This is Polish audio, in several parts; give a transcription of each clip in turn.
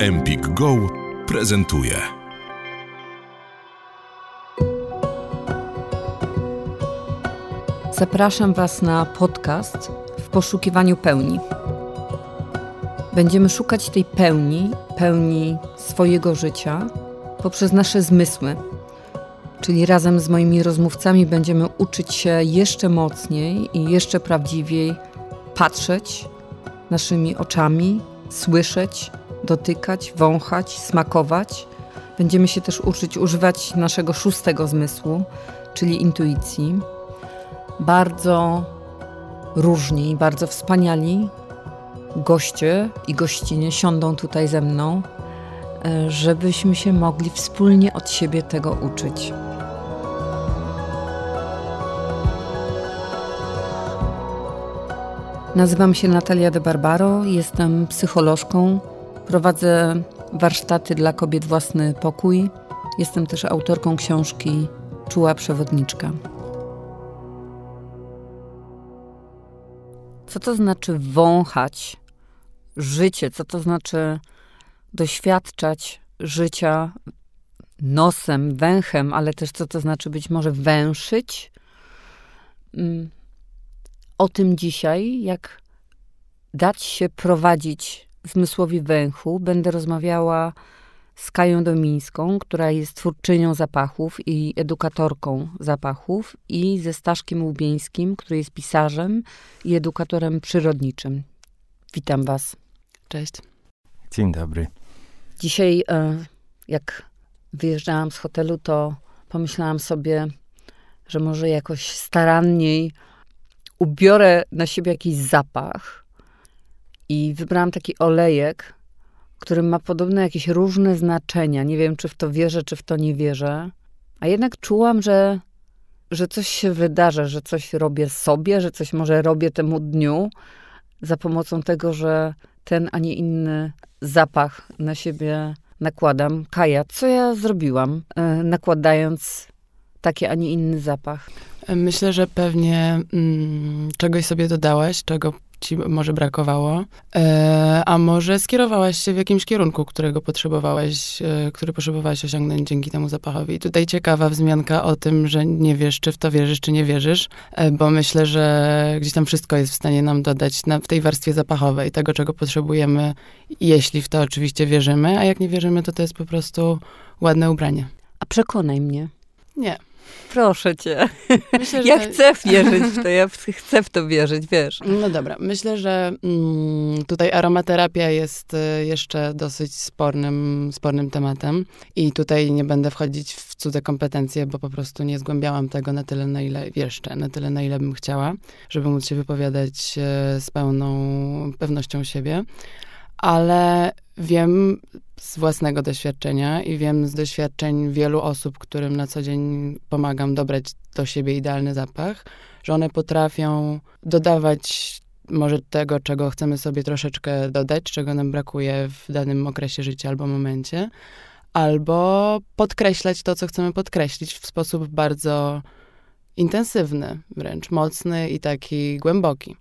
Empik Go prezentuje. Zapraszam Was na podcast w poszukiwaniu pełni. Będziemy szukać tej pełni, pełni swojego życia poprzez nasze zmysły. Czyli razem z moimi rozmówcami będziemy uczyć się jeszcze mocniej i jeszcze prawdziwiej patrzeć naszymi oczami, słyszeć, dotykać, wąchać, smakować. Będziemy się też uczyć używać naszego szóstego zmysłu, czyli intuicji. Bardzo różni, bardzo wspaniali goście i gościnie siądą tutaj ze mną, e, żebyśmy się mogli wspólnie od siebie tego uczyć. Nazywam się Natalia de Barbaro, jestem psycholożką, prowadzę warsztaty dla kobiet Własny Pokój. Jestem też autorką książki Czuła Przewodniczka. Co to znaczy wąchać życie? Co to znaczy doświadczać życia nosem, węchem, ale też co to znaczy być może węszyć? Mm. O tym dzisiaj, jak dać się prowadzić zmysłowi węchu, będę rozmawiała z Kają Domińską, która jest twórczynią zapachów i edukatorką zapachów, i ze Staszkiem Łubieńskim, który jest pisarzem i edukatorem przyrodniczym. Witam Was. Cześć. Dzień dobry. Dzisiaj, e, jak wyjeżdżałam z hotelu, to pomyślałam sobie, że może jakoś staranniej ubiorę na siebie jakiś zapach i wybrałam taki olejek, który ma podobne jakieś różne znaczenia. Nie wiem, czy w to wierzę, czy w to nie wierzę. A jednak czułam, że, że coś się wydarzy, że coś robię sobie, że coś może robię temu dniu za pomocą tego, że ten, a nie inny zapach na siebie nakładam. Kaja, co ja zrobiłam, e, nakładając taki, a nie inny zapach? Myślę, że pewnie mm, czegoś sobie dodałaś, czego ci może brakowało, e, a może skierowałaś się w jakimś kierunku, którego potrzebowałaś, e, który potrzebowałaś osiągnąć dzięki temu zapachowi. I tutaj ciekawa wzmianka o tym, że nie wiesz, czy w to wierzysz, czy nie wierzysz, e, bo myślę, że gdzieś tam wszystko jest w stanie nam dodać na, w tej warstwie zapachowej, tego, czego potrzebujemy, jeśli w to oczywiście wierzymy, a jak nie wierzymy, to to jest po prostu ładne ubranie. A przekonaj mnie. Nie. Proszę cię. Myślę, ja to... chcę wierzyć w to, ja chcę w to wierzyć, wiesz. No dobra, myślę, że mm, tutaj aromaterapia jest y, jeszcze dosyć spornym, spornym tematem i tutaj nie będę wchodzić w cudze kompetencje, bo po prostu nie zgłębiałam tego na tyle, na ile jeszcze, na tyle, na ile bym chciała, żeby móc się wypowiadać y, z pełną pewnością siebie ale wiem z własnego doświadczenia i wiem z doświadczeń wielu osób, którym na co dzień pomagam dobrać do siebie idealny zapach, że one potrafią dodawać może tego, czego chcemy sobie troszeczkę dodać, czego nam brakuje w danym okresie życia albo momencie, albo podkreślać to, co chcemy podkreślić w sposób bardzo intensywny, wręcz mocny i taki głęboki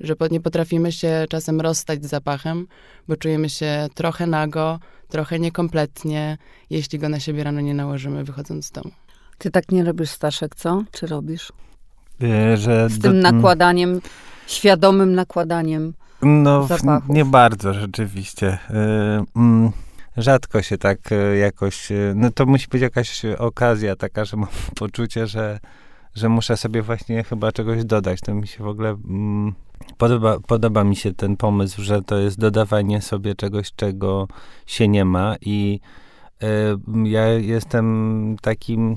że nie potrafimy się czasem rozstać z zapachem, bo czujemy się trochę nago, trochę niekompletnie, jeśli go na siebie rano nie nałożymy, wychodząc z domu. Ty tak nie robisz, Staszek, co? Czy robisz? Wie, że z tym do... nakładaniem, świadomym nakładaniem No, zapachów. nie bardzo rzeczywiście. Yy, rzadko się tak y, jakoś, no to musi być jakaś okazja taka, że mam poczucie, że, że muszę sobie właśnie chyba czegoś dodać. To mi się w ogóle mm, Podoba, podoba mi się ten pomysł, że to jest dodawanie sobie czegoś, czego się nie ma i y, ja jestem takim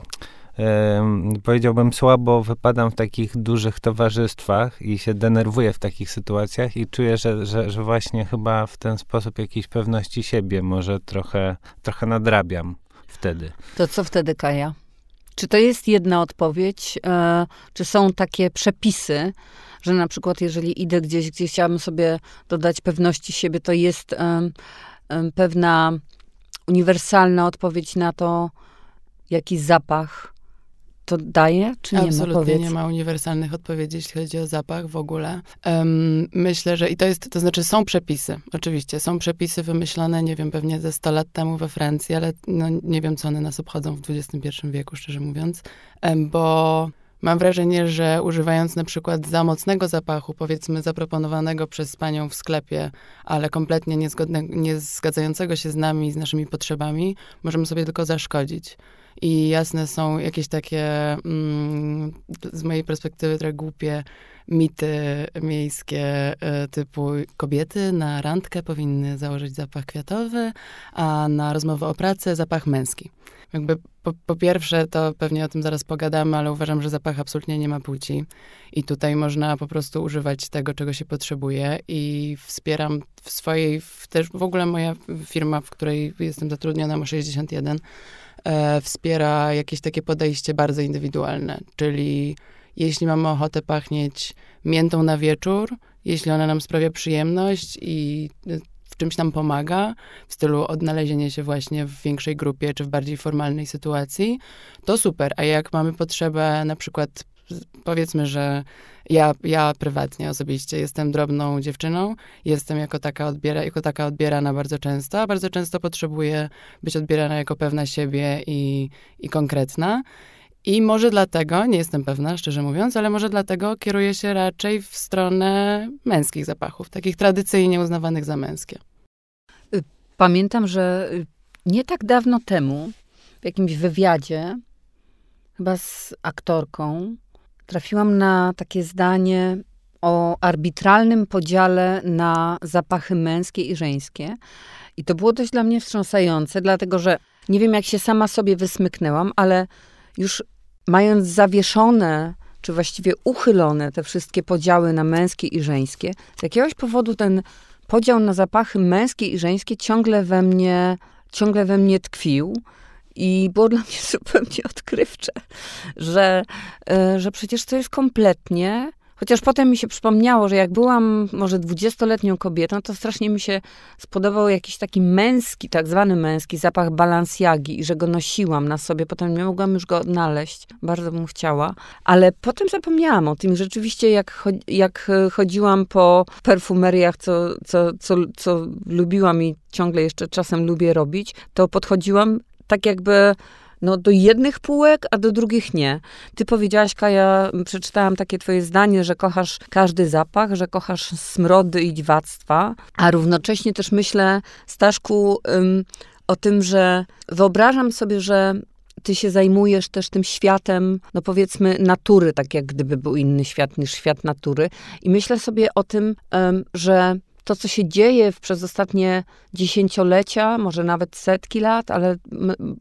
powiedziałbym słabo wypadam w takich dużych towarzystwach i się denerwuję w takich sytuacjach i czuję, że, że, że właśnie chyba w ten sposób jakiejś pewności siebie może trochę, trochę nadrabiam wtedy. To co wtedy, Kaja? Czy to jest jedna odpowiedź? E, czy są takie przepisy, że na przykład jeżeli idę gdzieś, gdzie chciałabym sobie dodać pewności siebie, to jest um, um, pewna uniwersalna odpowiedź na to, jaki zapach to daje, czy nie Absolutnie ma? Powiedz. nie ma uniwersalnych odpowiedzi, jeśli chodzi o zapach w ogóle. Um, myślę, że i to jest, to znaczy są przepisy, oczywiście, są przepisy wymyślone, nie wiem, pewnie ze 100 lat temu we Francji, ale no, nie wiem, co one nas obchodzą w XXI wieku, szczerze mówiąc, um, bo Mam wrażenie, że używając na przykład za mocnego zapachu, powiedzmy zaproponowanego przez panią w sklepie, ale kompletnie niezgodne, nie zgadzającego się z nami, z naszymi potrzebami, możemy sobie tylko zaszkodzić. I jasne są jakieś takie, mm, z mojej perspektywy, trochę głupie mity miejskie y, typu kobiety na randkę powinny założyć zapach kwiatowy, a na rozmowę o pracę zapach męski. Jakby po, po, pierwsze, to pewnie o tym zaraz pogadamy, ale uważam, że zapach absolutnie nie ma płci. I tutaj można po prostu używać tego, czego się potrzebuje. I wspieram w swojej, w też w ogóle moja firma, w której jestem zatrudniona, ma 61, e, wspiera jakieś takie podejście bardzo indywidualne. Czyli jeśli mamy ochotę pachnieć miętą na wieczór, jeśli ona nam sprawia przyjemność i w czymś nam pomaga, w stylu odnalezienia się właśnie w większej grupie czy w bardziej formalnej sytuacji, to super. A jak mamy potrzebę na przykład powiedzmy, że ja, ja prywatnie osobiście jestem drobną dziewczyną, jestem jako taka, odbiera, jako taka odbierana bardzo często, a bardzo często potrzebuję być odbierana jako pewna siebie i, i konkretna. I może dlatego, nie jestem pewna, szczerze mówiąc, ale może dlatego kieruję się raczej w stronę męskich zapachów, takich tradycyjnie uznawanych za męskie. Y, pamiętam, że y, nie tak dawno temu w jakimś wywiadzie, chyba z aktorką, trafiłam na takie zdanie o arbitralnym podziale na zapachy męskie i żeńskie. I to było dość dla mnie wstrząsające, dlatego że nie wiem, jak się sama sobie wysmyknęłam, ale już mając zawieszone, czy właściwie uchylone te wszystkie podziały na męskie i żeńskie, z jakiegoś powodu ten podział na zapachy męskie i żeńskie ciągle we mnie, ciągle we mnie tkwił. I było dla mnie zupełnie odkrywcze, że, e, że przecież to jest kompletnie Chociaż potem mi się przypomniało, że jak byłam może dwudziestoletnią kobietą, to strasznie mi się spodobał jakiś taki męski, tak zwany męski zapach balansjagi i że go nosiłam na sobie. Potem nie mogłam już go odnaleźć. Bardzo bym chciała. Ale potem zapomniałam o tym. Rzeczywiście jak, jak chodziłam po perfumeriach, co, co, co, co lubiłam i ciągle jeszcze czasem lubię robić, to podchodziłam tak jakby no, do jednych półek, a do drugich nie. Ty powiedziałaś, Kaja, przeczytałam takie twoje zdanie, że kochasz każdy zapach, że kochasz smrody i dziwactwa, a równocześnie też myślę, Staszku, um, o tym, że wyobrażam sobie, że ty się zajmujesz też tym światem, no powiedzmy, natury, tak jak gdyby był inny świat niż świat natury. I myślę sobie o tym, że to, co się dzieje przez ostatnie dziesięciolecia, może nawet setki lat, ale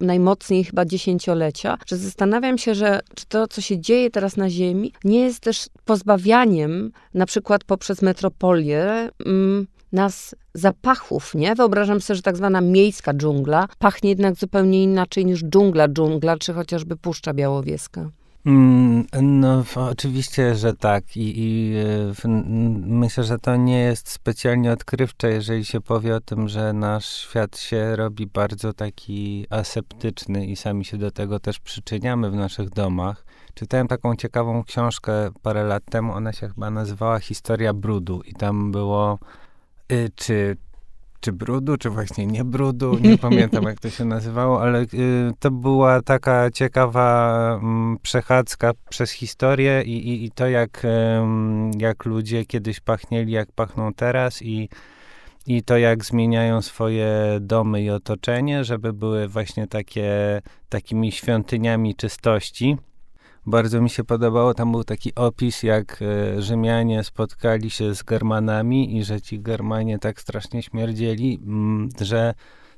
najmocniej chyba dziesięciolecia, że zastanawiam się, że czy to, co się dzieje teraz na Ziemi, nie jest też pozbawianiem, na przykład poprzez metropolię, mm, nas zapachów, nie? Wyobrażam sobie, że tak zwana miejska dżungla pachnie jednak zupełnie inaczej niż dżungla dżungla, czy chociażby Puszcza Białowieska. Mm, no, oczywiście, że tak. I, i w, myślę, że to nie jest specjalnie odkrywcze, jeżeli się powie o tym, że nasz świat się robi bardzo taki aseptyczny i sami się do tego też przyczyniamy w naszych domach. Czytałem taką ciekawą książkę parę lat temu. Ona się chyba nazywała Historia Brudu, i tam było. Y, czy czy brudu, czy właśnie nie brudu, nie pamiętam jak to się nazywało, ale y, to była taka ciekawa mm, przechadzka przez historię i, i, i to jak, y, jak ludzie kiedyś pachnieli, jak pachną teraz i, i to jak zmieniają swoje domy i otoczenie, żeby były właśnie takie, takimi świątyniami czystości bardzo mi się podobało, tam był taki opis, jak e, Rzymianie spotkali się z Germanami i że ci Germanie tak strasznie śmierdzieli, mm, że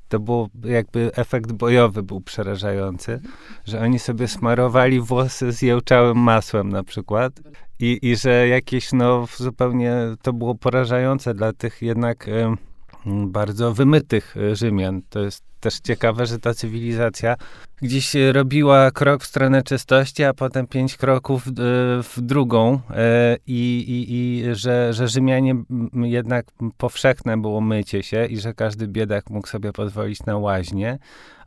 to był jakby efekt bojowy był przerażający, że oni sobie smarowali włosy z jełczałym masłem na przykład i, i że jakieś no zupełnie to było porażające dla tych jednak bardzo wymytych e, Rzymian. To jest też ciekawe, że ta cywilizacja gdzieś robiła krok w stronę czystości, a potem pięć kroków w drugą e, i, i, i że, że Rzymianie jednak powszechne było mycie się i że każdy biedak mógł sobie pozwolić na łaźnie,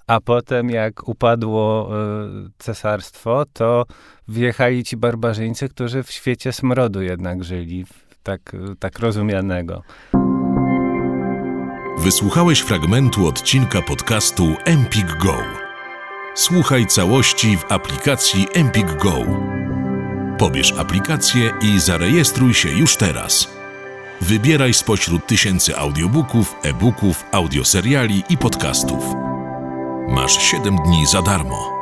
A potem, jak upadło e, cesarstwo, to wjechali ci barbarzyńcy, którzy w świecie smrodu jednak żyli, tak, tak rozumianego. Wysłuchałeś fragmentu odcinka podcastu Empik Go. Słuchaj całości w aplikacji Empik Go. Pobierz aplikację i zarejestruj się już teraz. Wybieraj spośród tysięcy audiobooków, e-booków, audioseriali i podcastów. Masz 7 dni za darmo.